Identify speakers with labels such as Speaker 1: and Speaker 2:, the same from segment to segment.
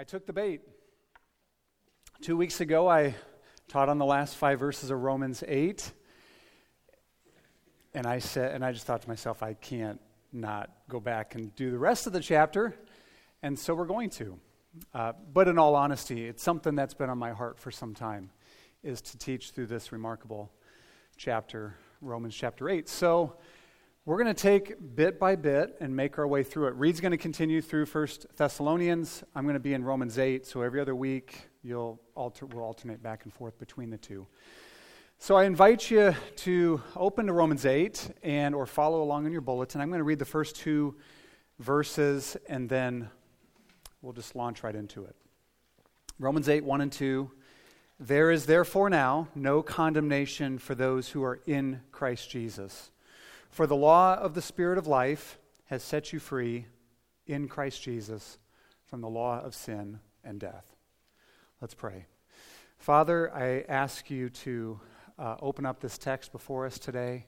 Speaker 1: I took the bait. Two weeks ago, I taught on the last five verses of Romans 8. And I said, and I just thought to myself, I can't not go back and do the rest of the chapter. And so we're going to. Uh, but in all honesty, it's something that's been on my heart for some time, is to teach through this remarkable chapter, Romans chapter 8. So we're going to take bit by bit and make our way through it. Reed's going to continue through First Thessalonians. I'm going to be in Romans 8, so every other week you'll alter, we'll alternate back and forth between the two. So I invite you to open to Romans 8 and or follow along in your bulletin. I'm going to read the first two verses and then we'll just launch right into it. Romans 8, 1 and 2. There is therefore now no condemnation for those who are in Christ Jesus. For the law of the Spirit of life has set you free in Christ Jesus from the law of sin and death. Let's pray. Father, I ask you to uh, open up this text before us today.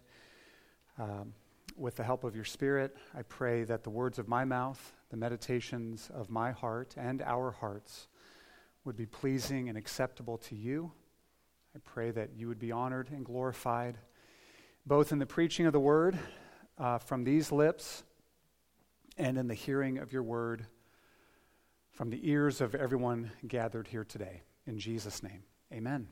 Speaker 1: Um, with the help of your Spirit, I pray that the words of my mouth, the meditations of my heart, and our hearts would be pleasing and acceptable to you. I pray that you would be honored and glorified, both in the preaching of the word uh, from these lips and in the hearing of your word from the ears of everyone gathered here today. In Jesus' name, amen.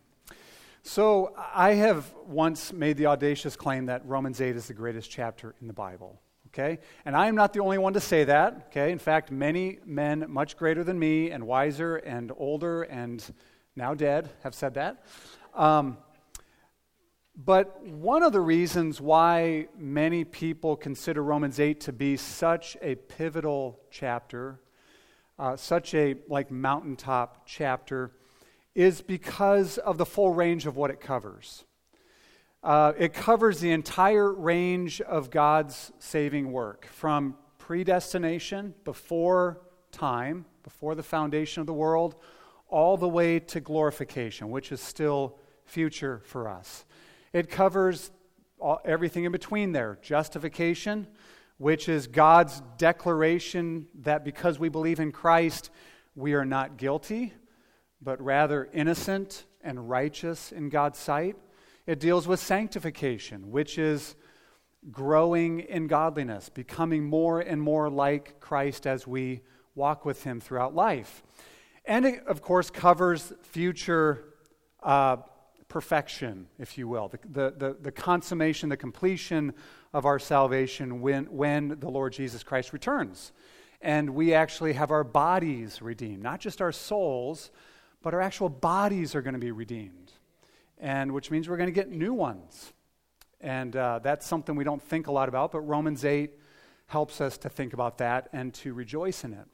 Speaker 1: So, I have once made the audacious claim that Romans 8 is the greatest chapter in the Bible. Okay? And I am not the only one to say that. Okay? In fact, many men much greater than me and wiser and older and now dead have said that. Um, but one of the reasons why many people consider Romans 8 to be such a pivotal chapter, uh, such a like mountaintop chapter, is because of the full range of what it covers. Uh, it covers the entire range of God's saving work from predestination, before time, before the foundation of the world, all the way to glorification, which is still future for us. It covers all, everything in between there justification, which is God's declaration that because we believe in Christ, we are not guilty, but rather innocent and righteous in God's sight. It deals with sanctification, which is growing in godliness, becoming more and more like Christ as we walk with Him throughout life. And it, of course, covers future uh, perfection, if you will, the, the, the, the, consummation, the completion of our salvation when, when the Lord Jesus Christ returns. And we actually have our bodies redeemed, not just our souls, but our actual bodies are going to be redeemed, and which means we're going to get new ones. And uh, that's something we don't think a lot about, but Romans 8 helps us to think about that and to rejoice in it.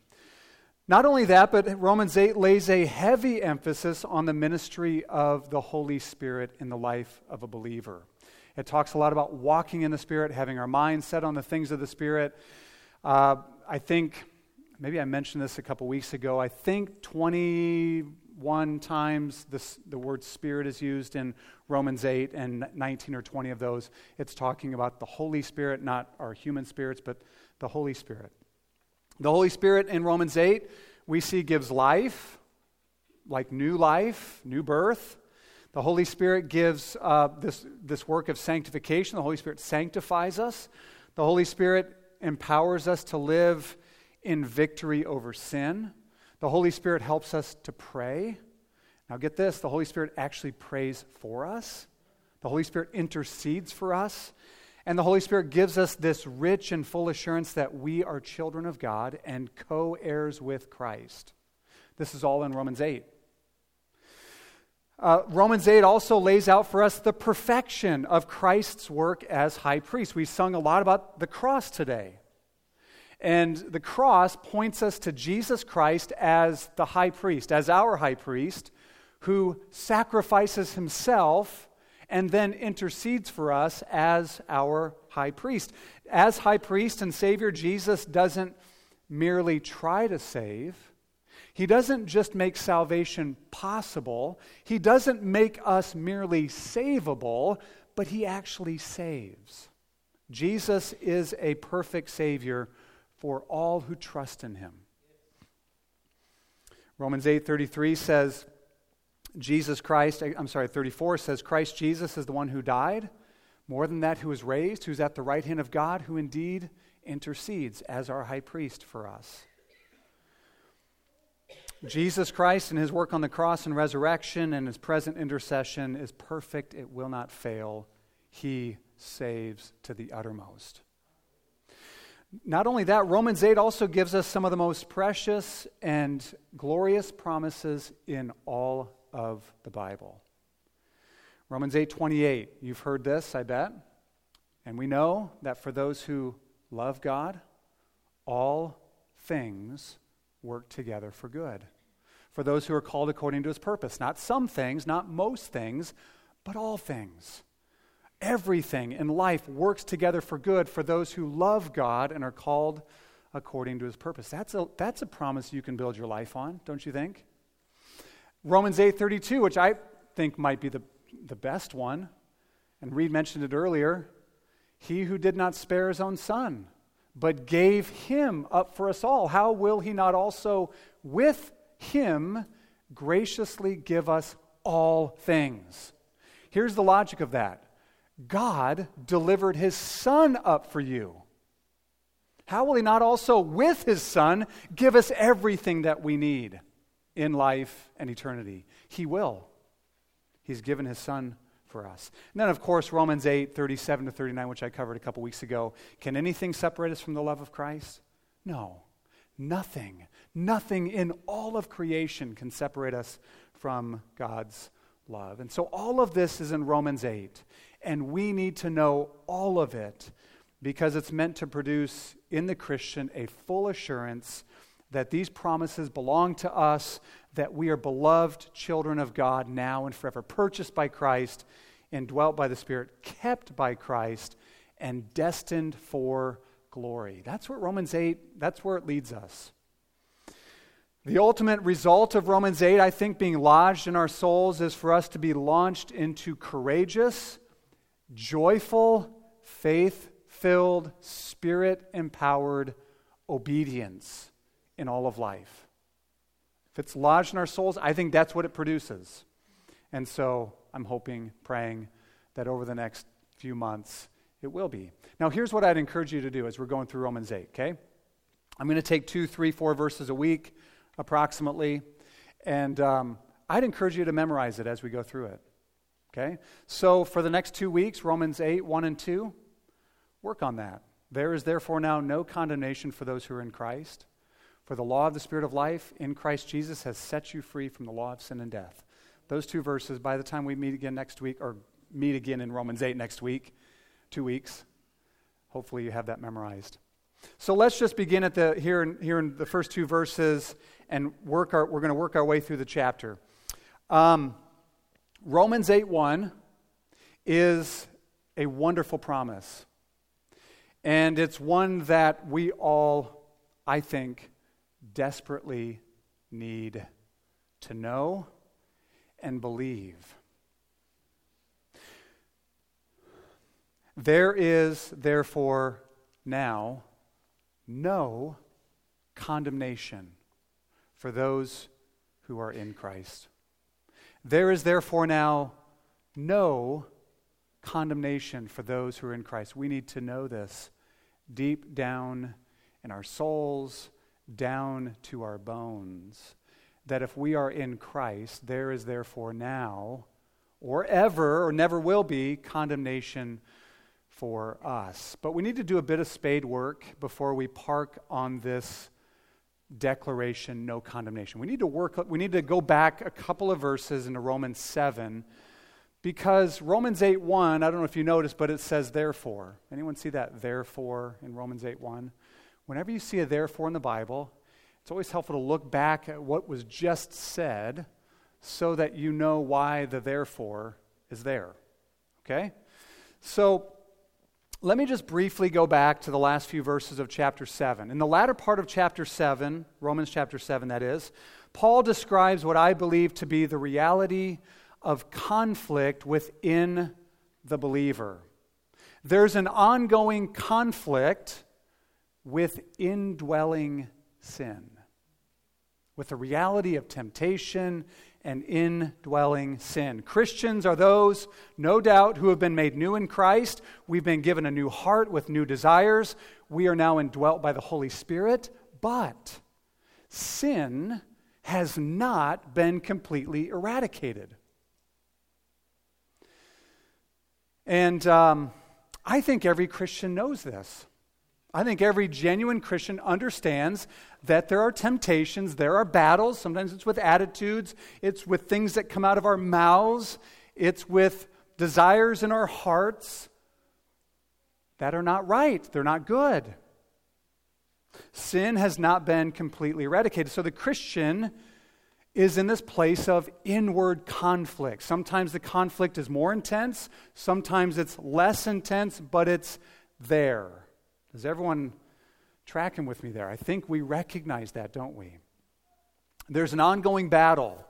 Speaker 1: Not only that, but Romans 8 lays a heavy emphasis on the ministry of the Holy Spirit in the life of a believer. It talks a lot about walking in the Spirit, having our minds set on the things of the Spirit. Uh, I think, maybe I mentioned this a couple weeks ago, I think 21 times this, the word spirit is used in Romans 8, and 19 or 20 of those, it's talking about the Holy Spirit, not our human spirits, but the Holy Spirit. The Holy Spirit in Romans 8, we see gives life, like new life, new birth. The Holy Spirit gives uh, this, this work of sanctification. The Holy Spirit sanctifies us. The Holy Spirit empowers us to live in victory over sin. The Holy Spirit helps us to pray. Now, get this the Holy Spirit actually prays for us, the Holy Spirit intercedes for us. And the Holy Spirit gives us this rich and full assurance that we are children of God and co heirs with Christ. This is all in Romans 8. Uh, Romans 8 also lays out for us the perfection of Christ's work as high priest. We sung a lot about the cross today. And the cross points us to Jesus Christ as the high priest, as our high priest, who sacrifices himself and then intercedes for us as our high priest. As high priest and Savior, Jesus doesn't merely try to save. He doesn't just make salvation possible. He doesn't make us merely savable, but He actually saves. Jesus is a perfect Savior for all who trust in him. Romans 8:33 says Jesus Christ, eh, I'm sorry, 34 says Christ Jesus is the one who died, more than that who was raised, who's at the right hand of God, who indeed intercedes as our high priest for us. Jesus Christ and his work on the cross and resurrection and his present intercession is perfect, it will not fail. He saves to the uttermost. Not only that, Romans 8 also gives us some of the most precious and glorious promises in all of the Bible. Romans 8:28, you've heard this, I bet. And we know that for those who love God, all things work together for good. For those who are called according to his purpose, not some things, not most things, but all things. Everything in life works together for good for those who love God and are called according to his purpose. That's a, that's a promise you can build your life on, don't you think? Romans 8:32, which I think might be the, the best one, and Reed mentioned it earlier. He who did not spare his own son, but gave him up for us all, how will he not also with him graciously give us all things? Here's the logic of that God delivered his son up for you. How will he not also, with his son, give us everything that we need in life and eternity? He will. He's given his son for us. And then, of course, Romans 8, 37 to 39, which I covered a couple weeks ago. Can anything separate us from the love of Christ? No. Nothing. Nothing in all of creation can separate us from God's love. And so all of this is in Romans 8 and we need to know all of it because it's meant to produce in the Christian a full assurance that these promises belong to us, that we are beloved children of God now and forever, purchased by Christ, indwelt by the Spirit, kept by Christ, and destined for glory. That's what Romans 8, that's where it leads us. The ultimate result of Romans 8, I think, being lodged in our souls is for us to be launched into courageous, joyful, faith filled, spirit empowered obedience in all of life. If it's lodged in our souls, I think that's what it produces. And so I'm hoping, praying that over the next few months it will be. Now, here's what I'd encourage you to do as we're going through Romans 8, okay? I'm going to take two, three, four verses a week approximately, and um, I'd encourage you to memorize it as we go through it. Okay? So for the next two weeks, Romans 8, 1 and 2, work on that. There is therefore now no condemnation for those who are in Christ. For the law of the Spirit of life in Christ Jesus has set you free from the law of sin and death. Those two verses, by the time we meet again next week, or meet again in Romans 8 next week, two weeks, hopefully you have that memorized. So let's just begin at the, here, in, here in the first two verses and work our, we're going to work our way through the chapter. Um, Romans 8 1 is a wonderful promise. And it's one that we all, I think, desperately need to know and believe. There is, therefore, now no condemnation for those who are in Christ. There is therefore now no condemnation for those who are in Christ. We need to know this deep down in our souls, down to our bones, that if we are in Christ, there is therefore now, or ever, or never will be, condemnation for us. But we need to do a bit of spade work before we park on this declaration, no condemnation. We need to work, we need to go back a couple of verses into Romans 7 because Romans 8 1, I don't know if you noticed, but it says therefore. Anyone see that therefore in Romans 8 1? Whenever you see a therefore in the Bible, it's always helpful to look back at what was just said so that you know why the therefore is there. Okay? So let me just briefly go back to the last few verses of chapter 7. In the latter part of chapter 7, Romans chapter 7, that is, Paul describes what I believe to be the reality of conflict within the believer. There's an ongoing conflict with indwelling sin. with the reality of temptation and indwelling sin. Christians are those, no doubt, who have been made new in Christ. We've been given a new heart with new desires. We are now indwelt by the Holy Spirit. But sin has not been completely eradicated. And um, I think every Christian knows this. I think every genuine Christian understands that there are temptations, there are battles. Sometimes it's with attitudes, it's with things that come out of our mouths, it's with desires in our hearts that are not right, they're not good. Sin has not been completely eradicated. So the Christian is in this place of inward conflict. Sometimes the conflict is more intense, sometimes it's less intense, but it's there. Is everyone tracking with me there? I think we recognize that, don't we? There's an ongoing battle,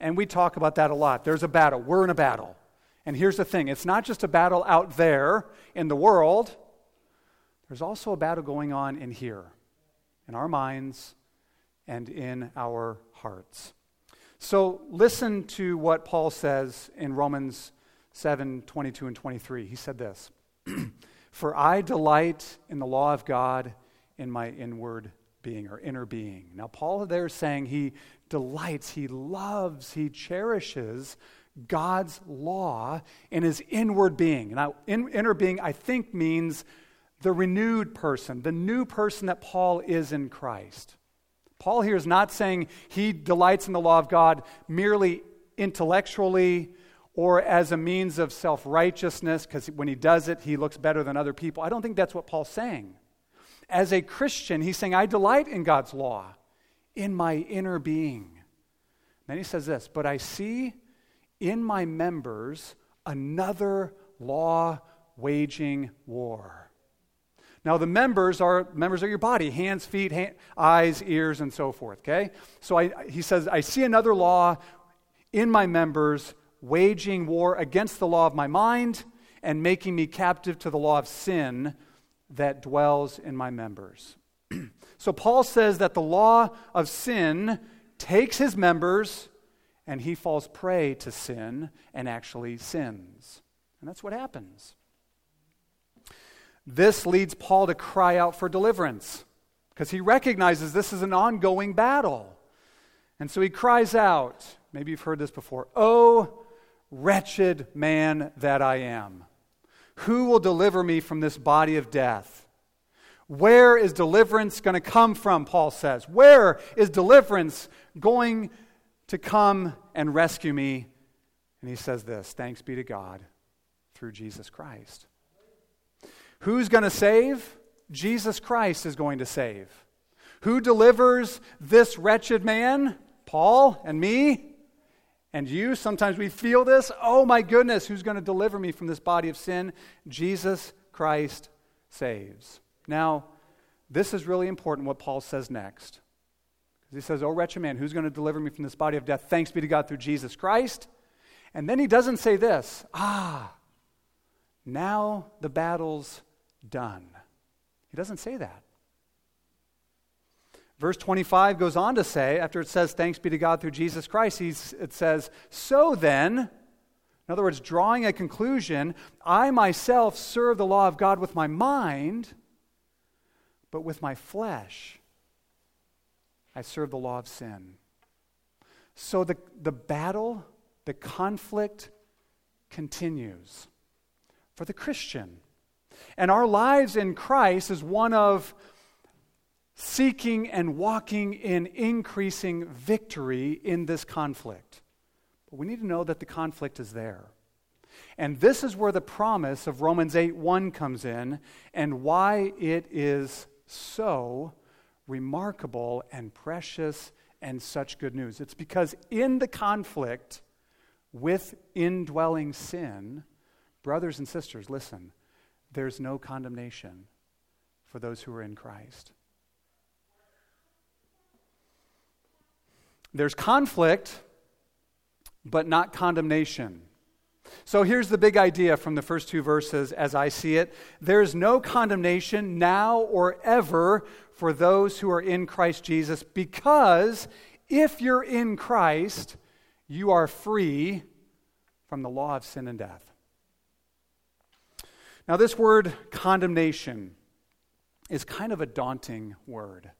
Speaker 1: and we talk about that a lot. There's a battle. We're in a battle. And here's the thing it's not just a battle out there in the world, there's also a battle going on in here, in our minds and in our hearts. So listen to what Paul says in Romans 7 22 and 23. He said this For I delight in the law of God in my inward being or inner being. Now, Paul there is saying he delights, he loves, he cherishes God's law in his inward being. Now, in, inner being, I think, means the renewed person, the new person that Paul is in Christ. Paul here is not saying he delights in the law of God merely intellectually or as a means of self righteousness, because when he does it, he looks better than other people. I don't think that's what Paul's saying. As a Christian, he's saying, I delight in God's law in my inner being. Then he says this, but I see in my members another law waging war now, the members are members of your body hands, feet, hand, eyes, ears, and so forth. Okay? So I, he says, I see another law in my members waging war against the law of my mind and making me captive to the law of sin that dwells in my members. so Paul says that the law of sin takes his members and he falls prey to sin and actually sins. And that's what happens. This leads Paul to cry out for deliverance because he recognizes this is an ongoing battle. And so he cries out, maybe you've heard this before, Oh, wretched man that I am, who will deliver me from this body of death? Where is deliverance going to come from, Paul says? Where is deliverance going to come and rescue me? And he says this Thanks be to God through Jesus Christ. Who's going to save? Jesus Christ is going to save. Who delivers this wretched man? Paul and me and you. Sometimes we feel this. Oh my goodness, who's going to deliver me from this body of sin? Jesus Christ saves. Now, this is really important what Paul says next. He says, Oh, wretched man, who's going to deliver me from this body of death? Thanks be to God through Jesus Christ. And then he doesn't say this Ah, now the battle's done. He doesn't say that. Verse 25 goes on to say, after it says, Thanks be to God through Jesus Christ, it says, So then, in other words, drawing a conclusion, I myself serve the law of God with my mind, but with my flesh, I serve the law of sin. So the, the battle, the conflict continues for the Christian. And our lives in Christ is one of seeking and walking in increasing victory in this conflict. But we need to know that the conflict is there. And this is where the promise of Romans 8 1 comes in and why it is so remarkable and precious and such good news. It's because in the conflict with indwelling sin, brothers and sisters, listen, there's no condemnation for those who are in Christ. There's conflict, but not condemnation. So here's the big idea from the first two verses as I see it there's no condemnation now or ever for those who are in Christ Jesus, because if you're in Christ, you are free from the law of sin and death. Now, this word condemnation is kind of a daunting word.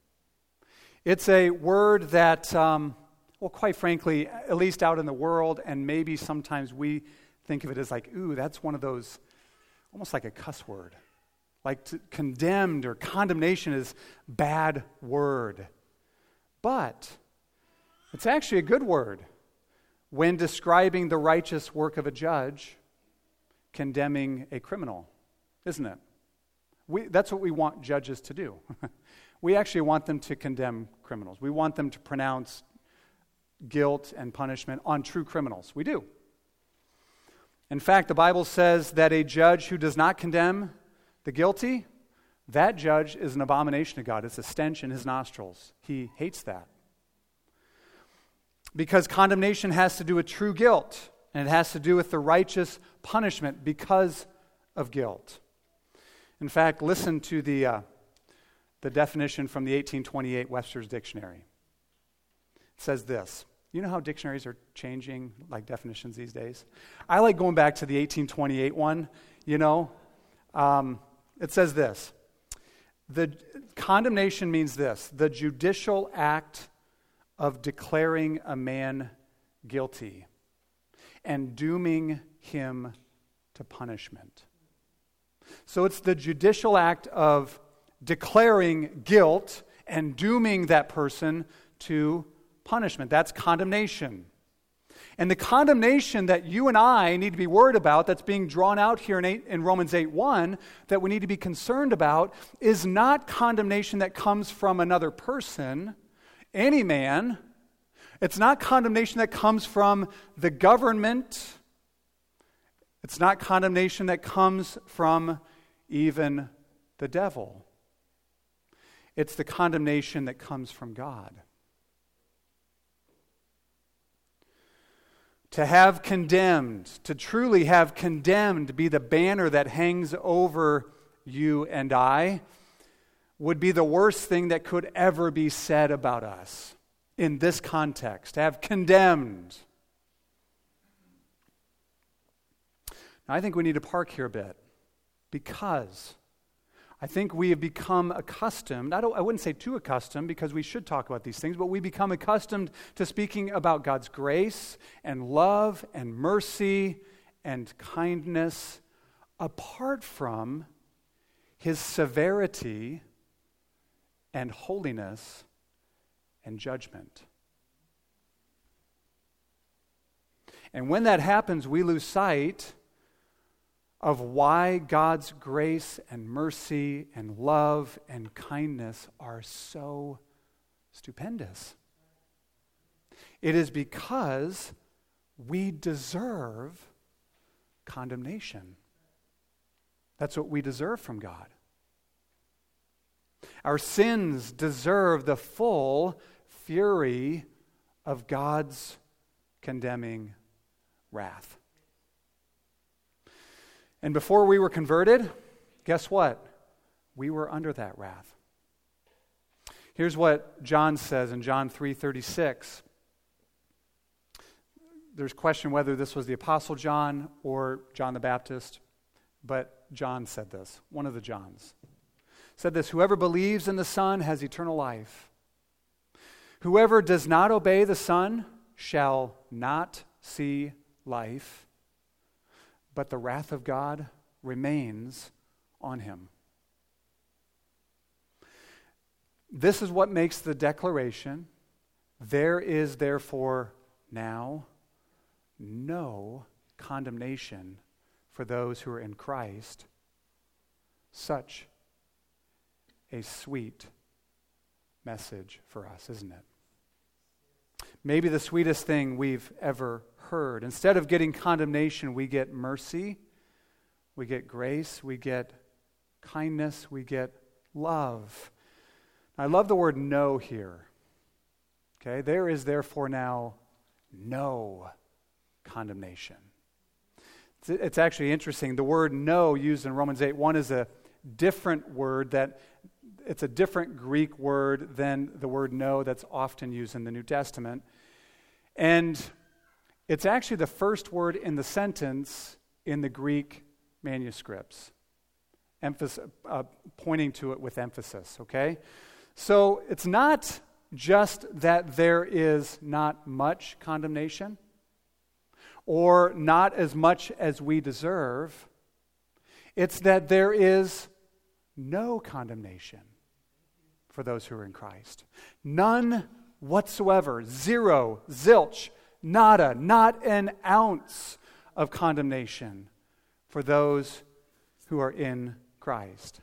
Speaker 1: It's a word that, um, well, quite frankly, at least out in the world, and maybe sometimes we think of it as like, ooh, that's one of those, almost like a cuss word. Like condemned or condemnation is bad word. But it's actually a good word when describing the righteous work of a judge condemning a criminal, isn't it? We, that's what we want judges to do. we actually want them to condemn criminals. We want them to pronounce guilt and punishment on true criminals. We do. In fact, the Bible says that a judge who does not condemn the guilty, that judge is an abomination to God. It's a stench in his nostrils. He hates that. Because condemnation has to do with true guilt, and it has to do with the righteous punishment because of guilt. In fact, listen to the, uh, the definition from the 1828 Webster's Dictionary. Says this you know how dictionaries are changing, like definitions these days? I like going back to the 1828 one, you know. Um, it says this The condemnation means this the judicial act of declaring a man guilty and dooming him to punishment. So it's the judicial act of declaring guilt and dooming that person to punishment. That's condemnation. And the condemnation that you and I need to be worried about, that's being drawn out here in, eight, in Romans 8 1, that we need to be concerned about, is not condemnation that comes from another person, any man. It's not condemnation that comes from the government. It's not condemnation that comes from even the devil. It's the condemnation that comes from God. To have condemned, to truly have condemned, be the banner that hangs over you and I, would be the worst thing that could ever be said about us in this context. To have condemned. Now, I think we need to park here a bit because I think we have become accustomed, I, don't, I wouldn't say too accustomed because we should talk about these things, but we become accustomed to speaking about God's grace and love and mercy and kindness apart from his severity and holiness and judgment. And when that happens, we lose sight of why God's grace and mercy and love and kindness are so stupendous. It is because we deserve condemnation. That's what we deserve from God. Our sins deserve the full fury of God's condemning wrath. And before we were converted, guess what? We were under that wrath. Here's what John says in John 3:36. There's question whether this was the apostle John or John the Baptist, but John said this, one of the Johns. Said this, whoever believes in the Son has eternal life. Whoever does not obey the Son shall not see life, but the wrath of God remains on him. This is what makes the declaration there is therefore now no condemnation for those who are in Christ. Such a sweet message for us, isn't it? Maybe the sweetest thing we've ever heard. Instead of getting condemnation, we get mercy, we get grace, we get kindness, we get love. I love the word no here. Okay, there is therefore now no condemnation. It's, actually interesting. The word no used in Romans 8 1 is a different word that it's a different Greek word than the word no that's often used in the New Testament. And it's actually the first word in the sentence in the Greek manuscripts, uh, pointing to it with emphasis, okay? So it's not just that there is not much condemnation or not as much as we deserve, it's that there is no condemnation for those who are in Christ. None whatsoever. Zero, zilch, nada, not an ounce of condemnation for those who are in Christ.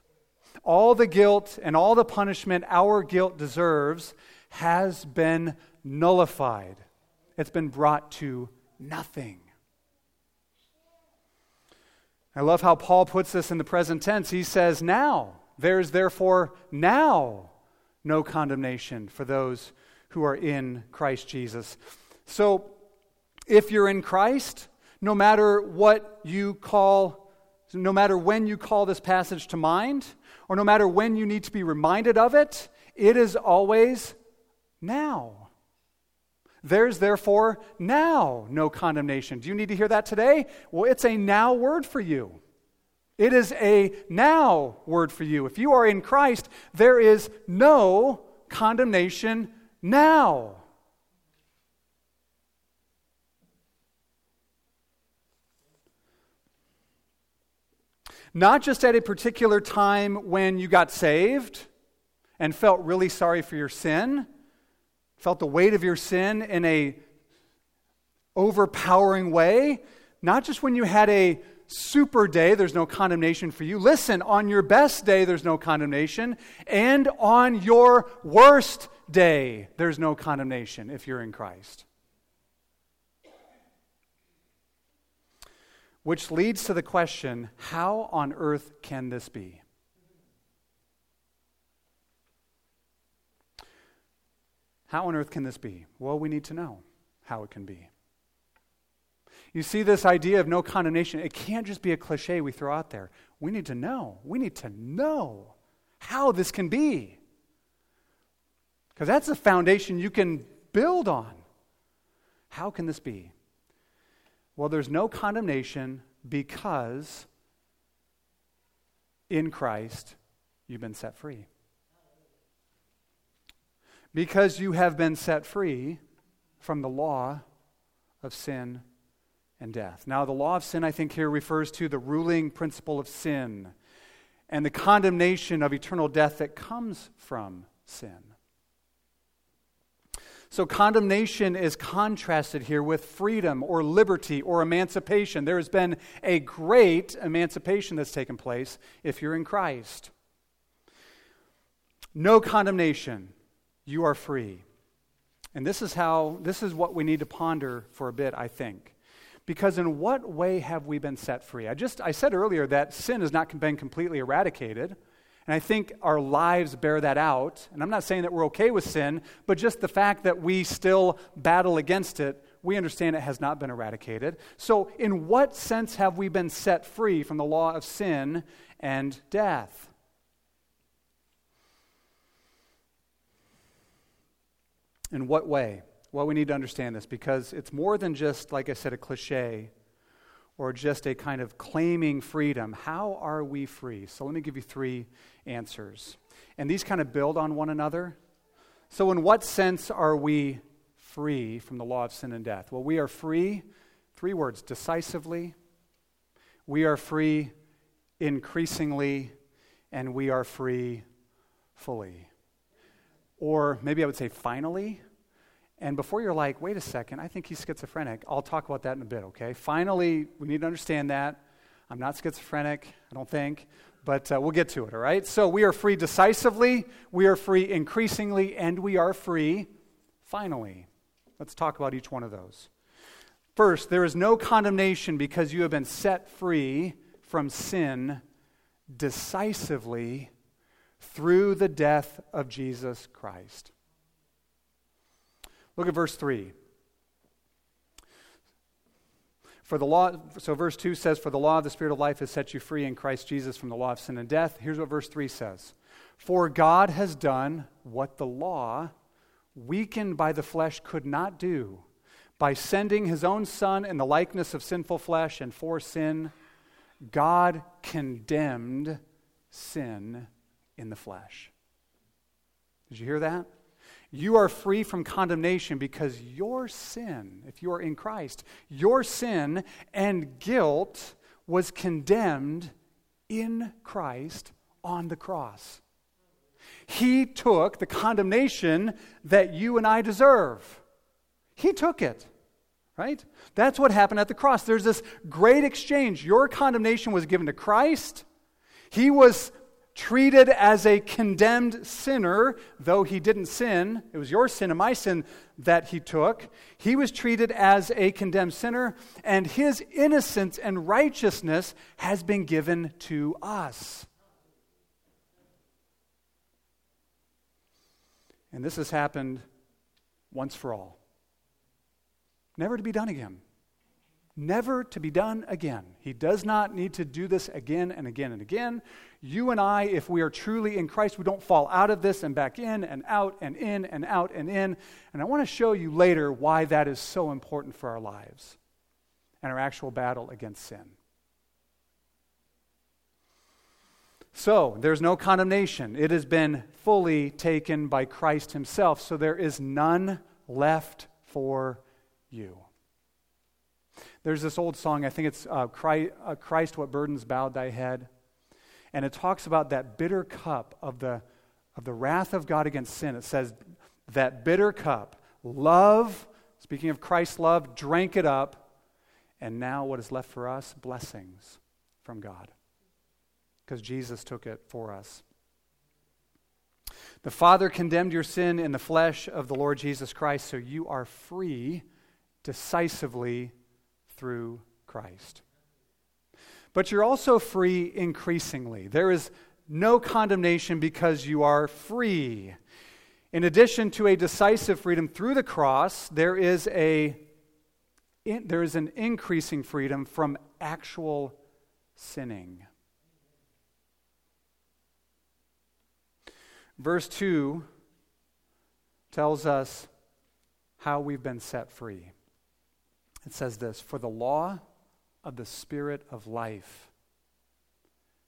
Speaker 1: All the guilt and all the punishment our guilt deserves has been nullified, it's been brought to nothing. I love how Paul puts this in the present tense. He says, Now, there's therefore now no condemnation for those who are in Christ Jesus. So, if you're in Christ, no matter what you call, no matter when you call this passage to mind, or no matter when you need to be reminded of it, it is always now. There's therefore now no condemnation. Do you need to hear that today? Well, it's a now word for you. It is a now word for you. If you are in Christ, there is no condemnation now. Not just at a particular time when you got saved and felt really sorry for your sin, felt the weight of your sin in a overpowering way, not just when you had a super day, there's no condemnation for you. Listen, on your best day, there's no condemnation. And on your worst day, there's no condemnation if you're in Christ. Which leads to the question how on earth can this be? How on earth can this be? Well, we need to know how it can be. You see, this idea of no condemnation, it can't just be a cliche we throw out there. We need to know. We need to know how this can be. Because that's the foundation you can build on. How can this be? Well, there's no condemnation because in Christ you've been set free. Because you have been set free from the law of sin and death. Now, the law of sin, I think, here refers to the ruling principle of sin and the condemnation of eternal death that comes from sin. So, condemnation is contrasted here with freedom or liberty or emancipation. There has been a great emancipation that's taken place if you're in Christ. No condemnation. You are free. And this is how, this is what we need to ponder for a bit, I think. Because in what way have we been set free? I just, I said earlier that sin has not been completely eradicated. And I think our lives bear that out. And I'm not saying that we're okay with sin, but just the fact that we still battle against it, we understand it has not been eradicated. So, in what sense have we been set free from the law of sin and death? In what way? Well, we need to understand this because it's more than just, like I said, a cliche or just a kind of claiming freedom. How are we free? So let me give you three answers. And these kind of build on one another. So, in what sense are we free from the law of sin and death? Well, we are free, three words, decisively. We are free increasingly, and we are free fully. Or maybe I would say finally. And before you're like, wait a second, I think he's schizophrenic, I'll talk about that in a bit, okay? Finally, we need to understand that. I'm not schizophrenic, I don't think, but uh, we'll get to it, all right? So we are free decisively, we are free increasingly, and we are free finally. Let's talk about each one of those. First, there is no condemnation because you have been set free from sin decisively through the death of Jesus Christ. Look at verse 3. For the law, so verse 2 says, For the law of the Spirit of life has set you free in Christ Jesus from the law of sin and death. Here's what verse 3 says For God has done what the law, weakened by the flesh, could not do by sending his own Son in the likeness of sinful flesh and for sin. God condemned sin in the flesh. Did you hear that? You are free from condemnation because your sin, if you are in Christ, your sin and guilt was condemned in Christ on the cross. He took the condemnation that you and I deserve. He took it, right? That's what happened at the cross. There's this great exchange. Your condemnation was given to Christ. He was treated as a condemned sinner, though he didn't sin. It was your sin and my sin that he took. He was treated as a condemned sinner, and his innocence and righteousness has been given to us. And this has happened once for all, never to be done again never to be done again. He does not need to do this again and again and again. You and I, if we are truly in Christ, we don't fall out of this and back in and out and in and out and in. And I want to show you later why that is so important for our lives and our actual battle against sin. So, there's no condemnation. It has been fully taken by Christ Himself. So, there is none left for you. There's this old song, I think it's uh, Christ, uh, Christ, What Burdens Bowed Thy Head. And it talks about that bitter cup of the, of the wrath of God against sin. It says, that bitter cup, love, speaking of Christ's love, drank it up. And now what is left for us? Blessings from God. Because Jesus took it for us. The Father condemned your sin in the flesh of the Lord Jesus Christ, so you are free decisively through Christ. But you're also free increasingly. There is no condemnation because you are free. In addition to a decisive freedom through the cross, there is, a, there is an increasing freedom from actual sinning. Verse 2 tells us how we've been set free. It says this For the law of the Spirit of life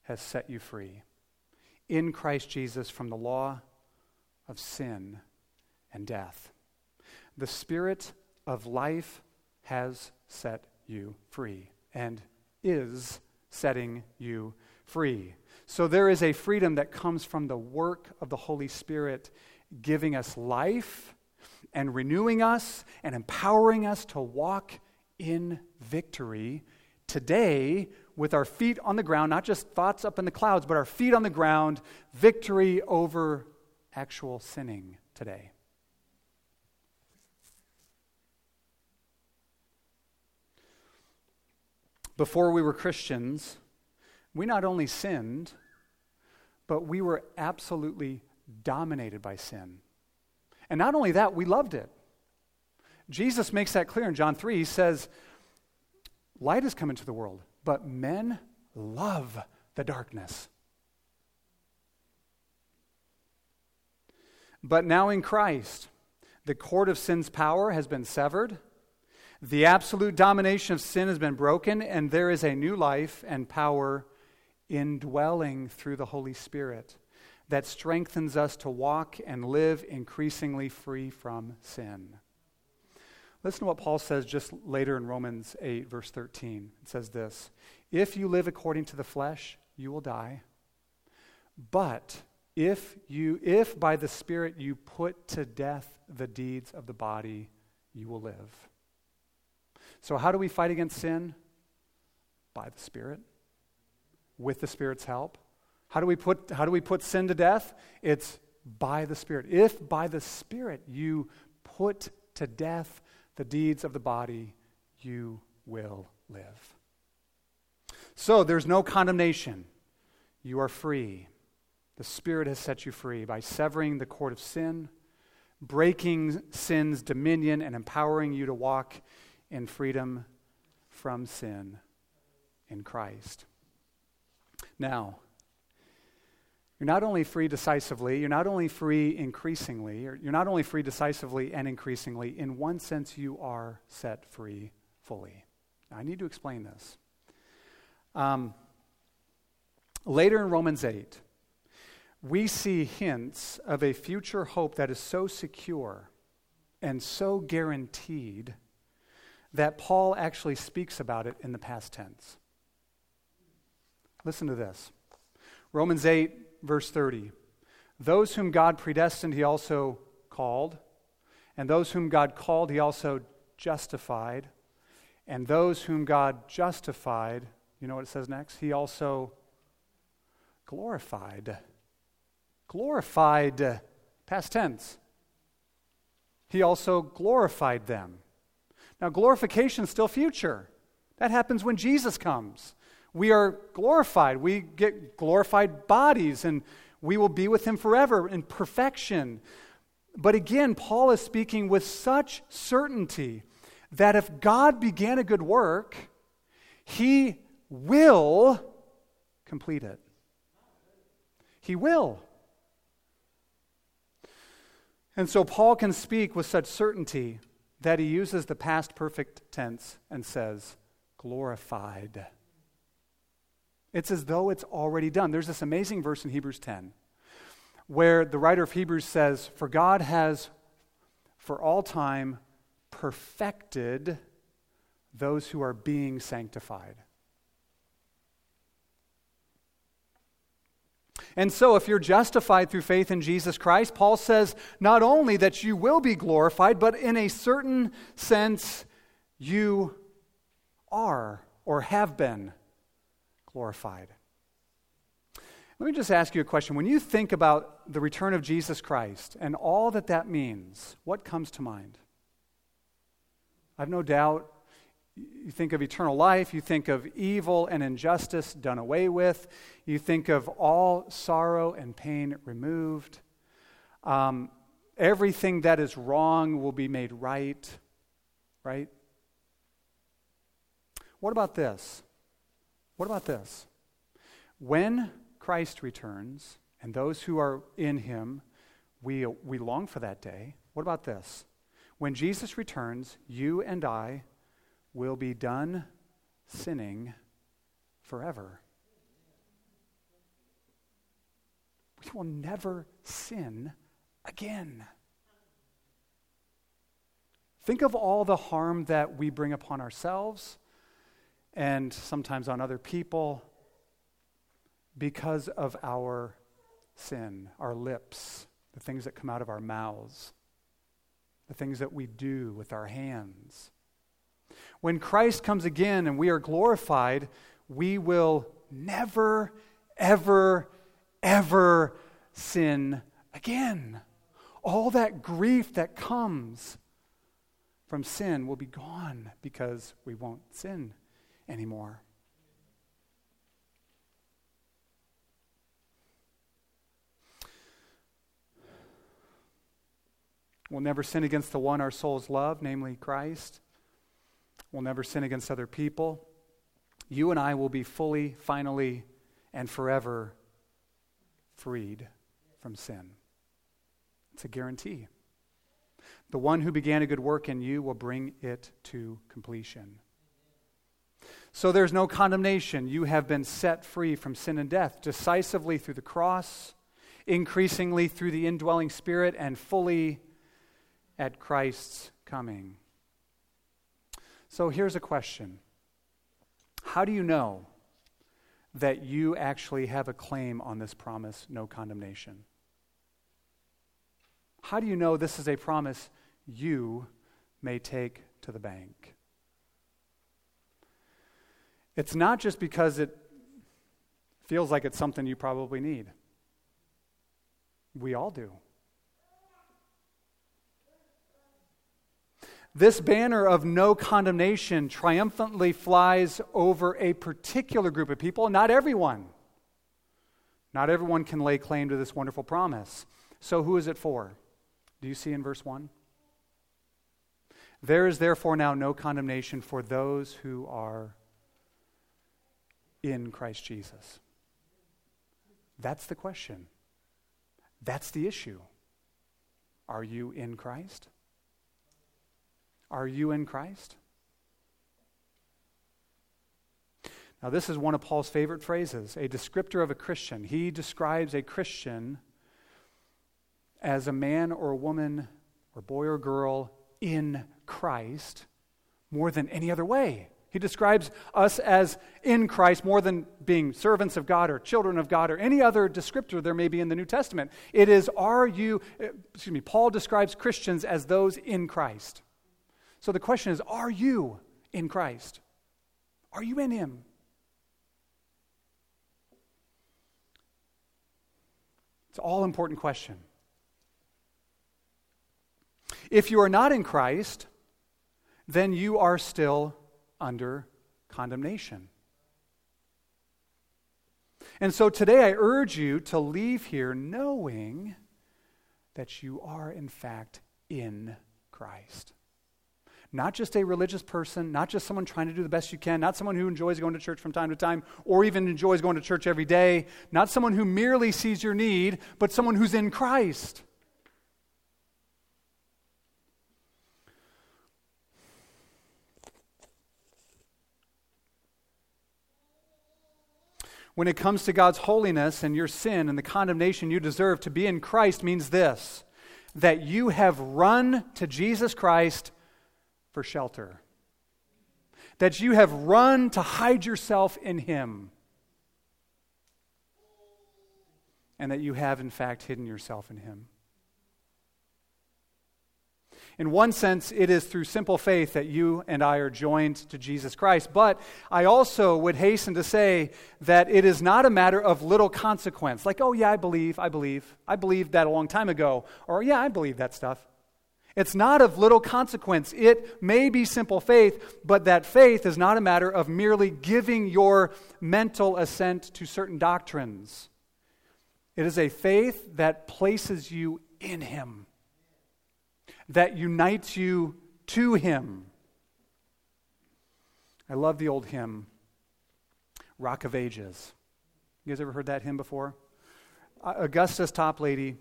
Speaker 1: has set you free in Christ Jesus from the law of sin and death. The Spirit of life has set you free and is setting you free. So there is a freedom that comes from the work of the Holy Spirit giving us life and renewing us and empowering us to walk in victory today with our feet on the ground, not just thoughts up in the clouds, but our feet on the ground, victory over actual sinning today. Before we were Christians, we not only sinned, but we were absolutely dominated by sin. And not only that, we loved it. Jesus makes that clear in John 3. He says, Light has come into the world, but men love the darkness. But now in Christ, the cord of sin's power has been severed. The absolute domination of sin has been broken, and there is a new life and power indwelling through the Holy Spirit that strengthens us to walk and live increasingly free from sin. Listen to what Paul says just later in Romans 8, verse 13. It says this If you live according to the flesh, you will die. But if you if by the spirit you put to death the deeds of the body you will live. So how do we fight against sin? By the spirit. With the spirit's help. How do we put how do we put sin to death? It's by the spirit. If by the spirit you put to death the deeds of the body, you will live. So there's no condemnation. You are free. The Spirit has set you free by severing the cord of sin, breaking sin's dominion, and empowering you to walk in freedom from sin in Christ. Now, you're not only free decisively, you're not only free increasingly, you're not only free decisively and increasingly, in one sense, you are set free fully. Now, I need to explain this. Um, later in Romans 8, we see hints of a future hope that is so secure and so guaranteed that Paul actually speaks about it in the past tense. Listen to this Romans 8, verse 30. Those whom God predestined, he also called. And those whom God called, he also justified. And those whom God justified, you know what it says next? He also glorified. Glorified, past tense. He also glorified them. Now, glorification is still future. That happens when Jesus comes. We are glorified. We get glorified bodies, and we will be with him forever in perfection. But again, Paul is speaking with such certainty that if God began a good work, he will complete it. He will. And so Paul can speak with such certainty that he uses the past perfect tense and says, glorified. It's as though it's already done. There's this amazing verse in Hebrews 10 where the writer of Hebrews says, For God has for all time perfected those who are being sanctified. And so, if you're justified through faith in Jesus Christ, Paul says not only that you will be glorified, but in a certain sense, you are or have been glorified. Let me just ask you a question. When you think about the return of Jesus Christ and all that that means, what comes to mind? I've no doubt you think of eternal life, you think of evil and injustice done away with, you think of all sorrow and pain removed. Um, everything that is wrong will be made right, right? What about this? What about this? When Christ returns, and those who are in him, we, we long for that day. What about this? When Jesus returns, you and I will be done sinning forever. We will never sin again. Think of all the harm that we bring upon ourselves and sometimes on other people because of our sin, our lips, the things that come out of our mouths, the things that we do with our hands. When Christ comes again and we are glorified, we will never, ever, ever sin again. All that grief that comes from sin will be gone because we won't sin anymore. We'll never sin against the one our souls love, namely Christ. We'll never sin against other people. You and I will be fully, finally, and forever freed from sin. It's a guarantee. The one who began a good work in you will bring it to completion. So there's no condemnation. You have been set free from sin and death decisively through the cross, increasingly through the indwelling spirit, and fully at Christ's coming. So here's a question How do you know that you actually have a claim on this promise, no condemnation? How do you know this is a promise you may take to the bank? It's not just because it feels like it's something you probably need. We all do. This banner of no condemnation triumphantly flies over a particular group of people, not everyone. Not everyone can lay claim to this wonderful promise. So, who is it for? Do you see in verse 1? There is therefore now no condemnation for those who are in Christ Jesus. That's the question. That's the issue. Are you in Christ? Are you in Christ? Now, this is one of Paul's favorite phrases, a descriptor of a Christian. He describes a Christian as a man or a woman or boy or girl in Christ more than any other way. He describes us as in Christ more than being servants of God or children of God or any other descriptor there may be in the New Testament. It is, are you, excuse me, Paul describes Christians as those in Christ. So the question is, are you in Christ? Are you in Him? It's an all important question. If you are not in Christ, then you are still under condemnation. And so today I urge you to leave here knowing that you are, in fact, in Christ. Not just a religious person, not just someone trying to do the best you can, not someone who enjoys going to church from time to time, or even enjoys going to church every day, not someone who merely sees your need, but someone who's in Christ. When it comes to God's holiness and your sin and the condemnation you deserve, to be in Christ means this that you have run to Jesus Christ for shelter, that you have run to hide yourself in Him, and that you have, in fact, hidden yourself in Him. In one sense, it is through simple faith that you and I are joined to Jesus Christ. But I also would hasten to say that it is not a matter of little consequence. Like, oh, yeah, I believe, I believe. I believed that a long time ago. Or, yeah, I believe that stuff. It's not of little consequence. It may be simple faith, but that faith is not a matter of merely giving your mental assent to certain doctrines. It is a faith that places you in Him that unites you to Him. I love the old hymn, Rock of Ages. You guys ever heard that hymn before? Uh, Augustus Toplady,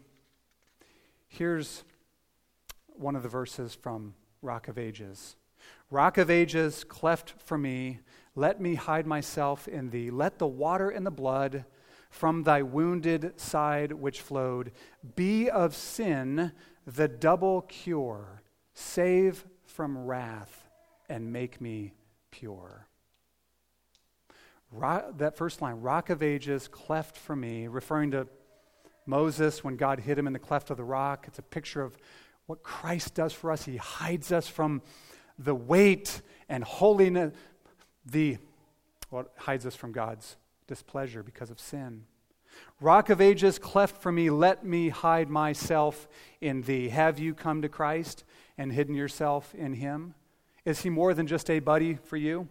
Speaker 1: here's one of the verses from Rock of Ages. Rock of Ages, cleft for me, let me hide myself in thee. Let the water and the blood from thy wounded side which flowed be of sin the double cure save from wrath and make me pure. Rock, that first line, rock of ages, cleft for me, referring to Moses when God hid him in the cleft of the rock. It's a picture of what Christ does for us. He hides us from the weight and holiness, the what well, hides us from God's displeasure because of sin. Rock of ages, cleft for me, let me hide myself in thee. Have you come to Christ and hidden yourself in him? Is he more than just a buddy for you?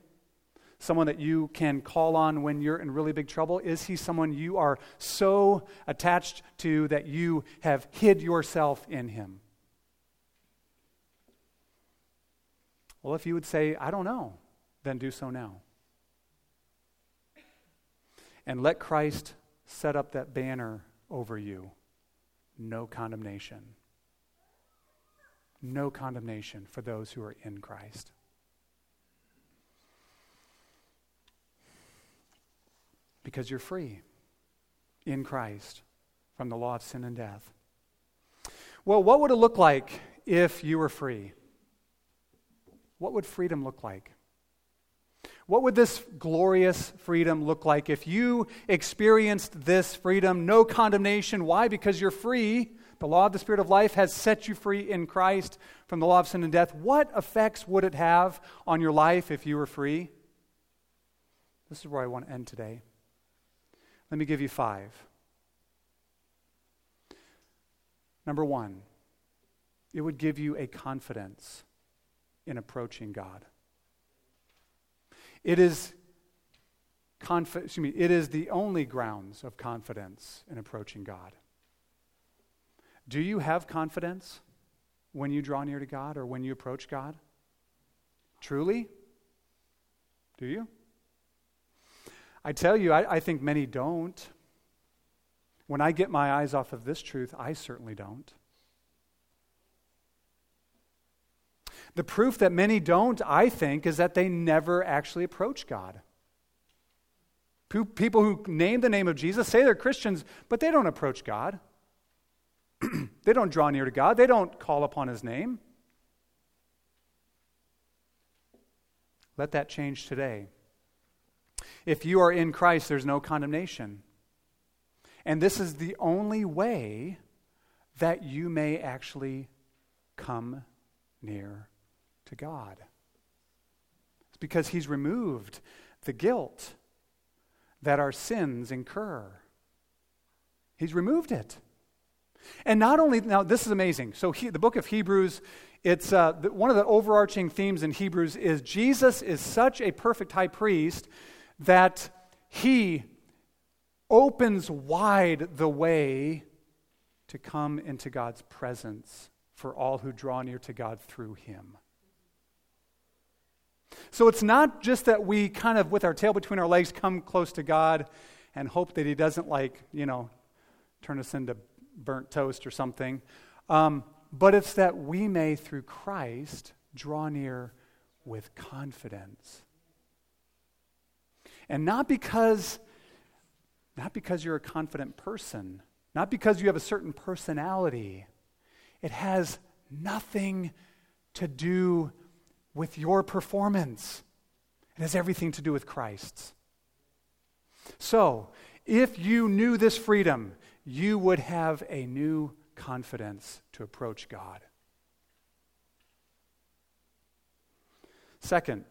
Speaker 1: Someone that you can call on when you're in really big trouble? Is he someone you are so attached to that you have hid yourself in him? Well, if you would say, I don't know, then do so now. And let Christ set up that banner over you no condemnation. No condemnation for those who are in Christ. Because you're free in Christ from the law of sin and death. Well, what would it look like if you were free? What would freedom look like? What would this glorious freedom look like if you experienced this freedom? No condemnation. Why? Because you're free. The law of the Spirit of life has set you free in Christ from the law of sin and death. What effects would it have on your life if you were free? This is where I want to end today. Let me give you five. Number one, it would give you a confidence in approaching God. It is, excuse me, it is the only grounds of confidence in approaching God. Do you have confidence when you draw near to God or when you approach God? Truly? Do you? I tell you, I, I think many don't. When I get my eyes off of this truth, I certainly don't. The proof that many don't, I think, is that they never actually approach God. People who name the name of Jesus say they're Christians, but they don't approach God. they don't draw near to God. They don't call upon his name. Let that change today. If you are in Christ, there's no condemnation. And this is the only way that you may actually come near to God. It's because He's removed the guilt that our sins incur. He's removed it. And not only, now this is amazing. So he, the book of Hebrews, it's uh, the, one of the overarching themes in Hebrews is Jesus is such a perfect high priest that he opens wide the way to come into God's presence for all who draw near to God through him. So it's not just that we kind of, with our tail between our legs, come close to God and hope that He doesn't, like, you know, turn us into burnt toast or something. Um, but it's that we may, through Christ, draw near with confidence. And not because, not because you're a confident person, not because you have a certain personality. It has nothing to do with your performance. It has everything to do with Christ's. So, if you knew this freedom, you would have a new confidence to approach God. Second,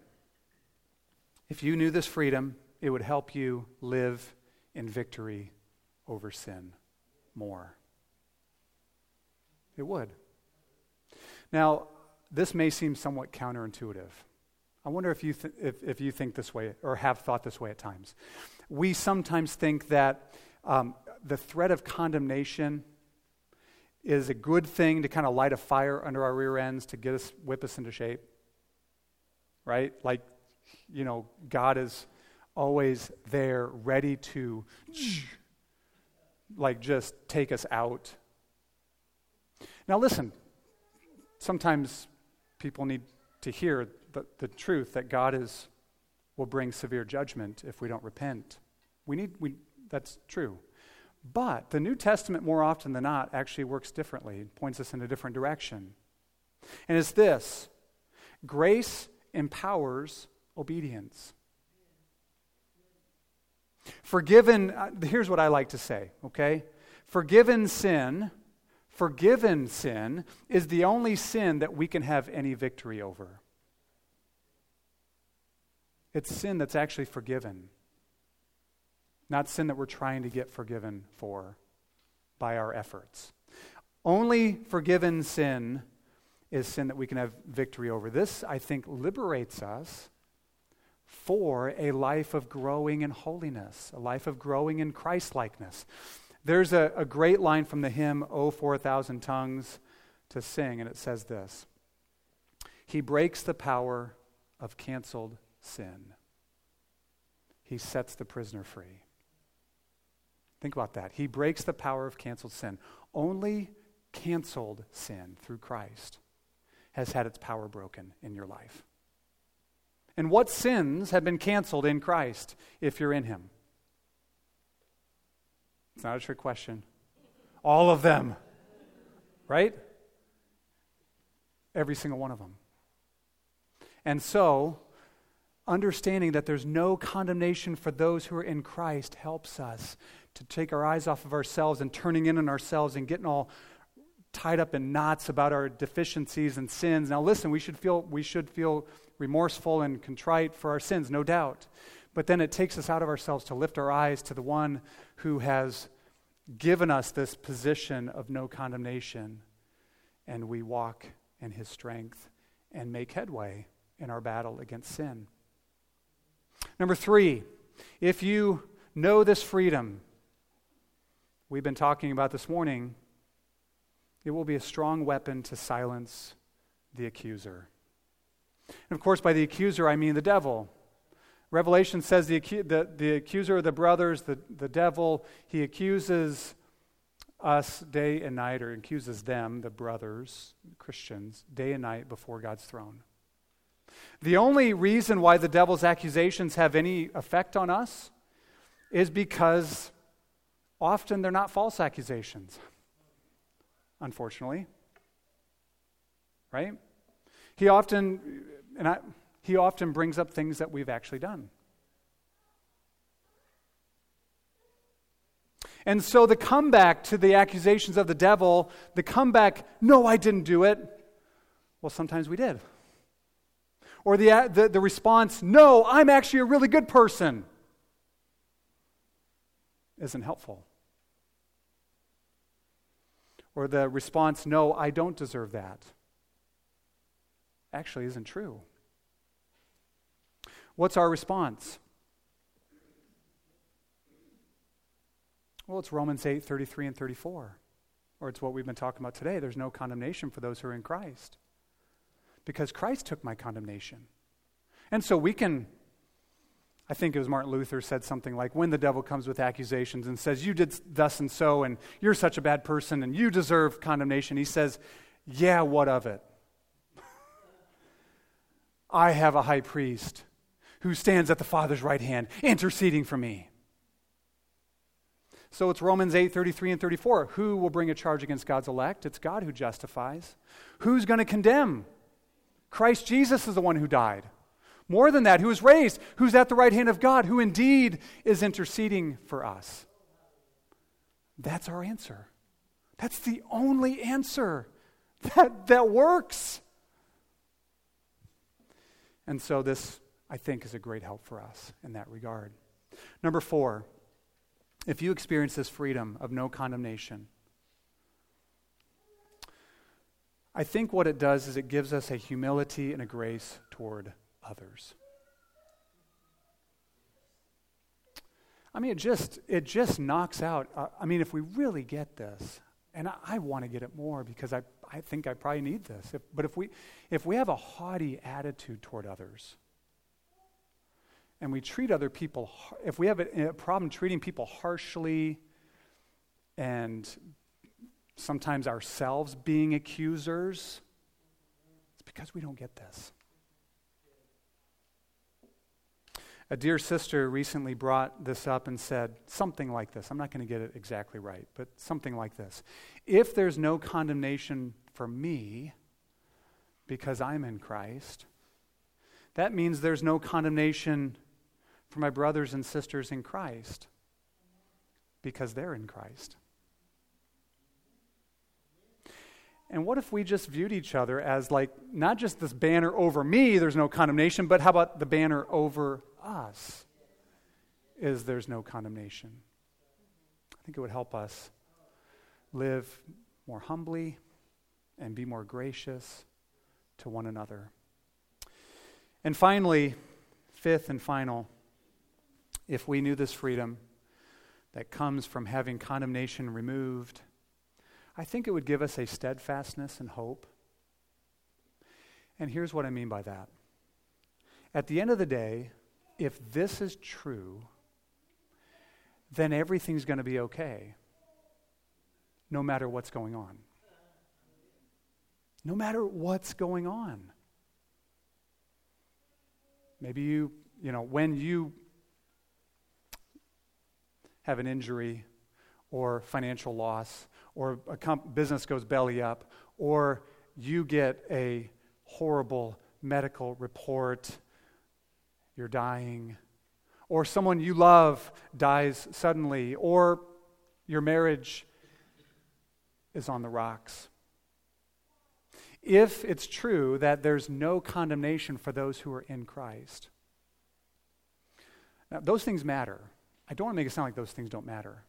Speaker 1: if you knew this freedom, it would help you live in victory over sin more. It would. Now, this may seem somewhat counterintuitive. I wonder if you, th- if, if you think this way or have thought this way at times. We sometimes think that um, the threat of condemnation is a good thing to kind of light a fire under our rear ends to get us, whip us into shape. Right? Like, you know, God is always there, ready to, like, just take us out. Now, listen, sometimes people need to hear the, the truth that God is, will bring severe judgment if we don't repent. We need, we, that's true. But the New Testament, more often than not, actually works differently, it points us in a different direction. And it's this grace empowers obedience. Forgiven, uh, here's what I like to say, okay? Forgiven sin forgiven sin is the only sin that we can have any victory over. It's sin that's actually forgiven, not sin that we're trying to get forgiven for by our efforts. Only forgiven sin is sin that we can have victory over. This, I think, liberates us for a life of growing in holiness, a life of growing in Christ likeness. There's a, a great line from the hymn, Oh, 4,000 tongues to sing, and it says this He breaks the power of canceled sin, He sets the prisoner free. Think about that. He breaks the power of canceled sin. Only canceled sin through Christ has had its power broken in your life. And what sins have been canceled in Christ if you're in Him? It's not a trick question. All of them. Right? Every single one of them. And so, understanding that there's no condemnation for those who are in Christ helps us to take our eyes off of ourselves and turning in on ourselves and getting all tied up in knots about our deficiencies and sins. Now listen, we should feel we should feel remorseful and contrite for our sins, no doubt. But then it takes us out of ourselves to lift our eyes to the one who has given us this position of no condemnation, and we walk in his strength and make headway in our battle against sin. Number three, if you know this freedom we've been talking about this morning, it will be a strong weapon to silence the accuser. And of course, by the accuser, I mean the devil. Revelation says the, the, the accuser of the brothers, the, the devil, he accuses us day and night, or accuses them, the brothers, Christians, day and night before God's throne. The only reason why the devil's accusations have any effect on us is because often they're not false accusations, unfortunately. Right? He often, and I, he often brings up things that we've actually done. And so the comeback to the accusations of the devil, the comeback, no, I didn't do it. Well, sometimes we did. Or the, the, the response, no, I'm actually a really good person, isn't helpful. Or the response, no, I don't deserve that, actually isn't true. What's our response? Well, it's Romans 8 33 and 34. Or it's what we've been talking about today. There's no condemnation for those who are in Christ. Because Christ took my condemnation. And so we can, I think it was Martin Luther said something like, when the devil comes with accusations and says, You did thus and so, and you're such a bad person, and you deserve condemnation, he says, Yeah, what of it? I have a high priest who stands at the Father's right hand, interceding for me. So it's Romans 8, 33 and 34. Who will bring a charge against God's elect? It's God who justifies. Who's going to condemn? Christ Jesus is the one who died. More than that, who is raised, who's at the right hand of God, who indeed is interceding for us. That's our answer. That's the only answer that, that works. And so, this, I think, is a great help for us in that regard. Number four, if you experience this freedom of no condemnation, I think what it does is it gives us a humility and a grace toward others. I mean, it just it just knocks out. Uh, I mean, if we really get this, and I, I want to get it more because I, I think I probably need this. If, but if we if we have a haughty attitude toward others, and we treat other people, if we have a, a problem treating people harshly and sometimes ourselves being accusers, it's because we don't get this. A dear sister recently brought this up and said something like this. I'm not going to get it exactly right, but something like this. If there's no condemnation for me because I'm in Christ, that means there's no condemnation for my brothers and sisters in Christ because they're in Christ. And what if we just viewed each other as like not just this banner over me, there's no condemnation, but how about the banner over us is there's no condemnation? I think it would help us live more humbly and be more gracious to one another. And finally, fifth and final, if we knew this freedom that comes from having condemnation removed, I think it would give us a steadfastness and hope. And here's what I mean by that. At the end of the day, if this is true, then everything's going to be okay, no matter what's going on. No matter what's going on. Maybe you, you know, when you have an injury or financial loss or a comp- business goes belly up or you get a horrible medical report, you're dying, or someone you love dies suddenly, or your marriage is on the rocks. If it's true that there's no condemnation for those who are in Christ, now, those things matter. I don't want to make it sound like those things don't matter.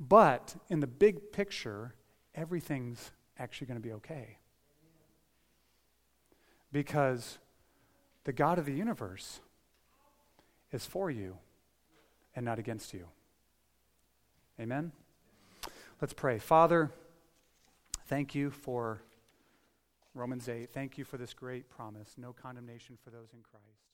Speaker 1: But in the big picture, everything's actually going to be okay. Because the God of the universe is for you and not against you. Amen? Let's pray. Father, thank you for Romans 8, thank you for this great promise no condemnation for those in Christ.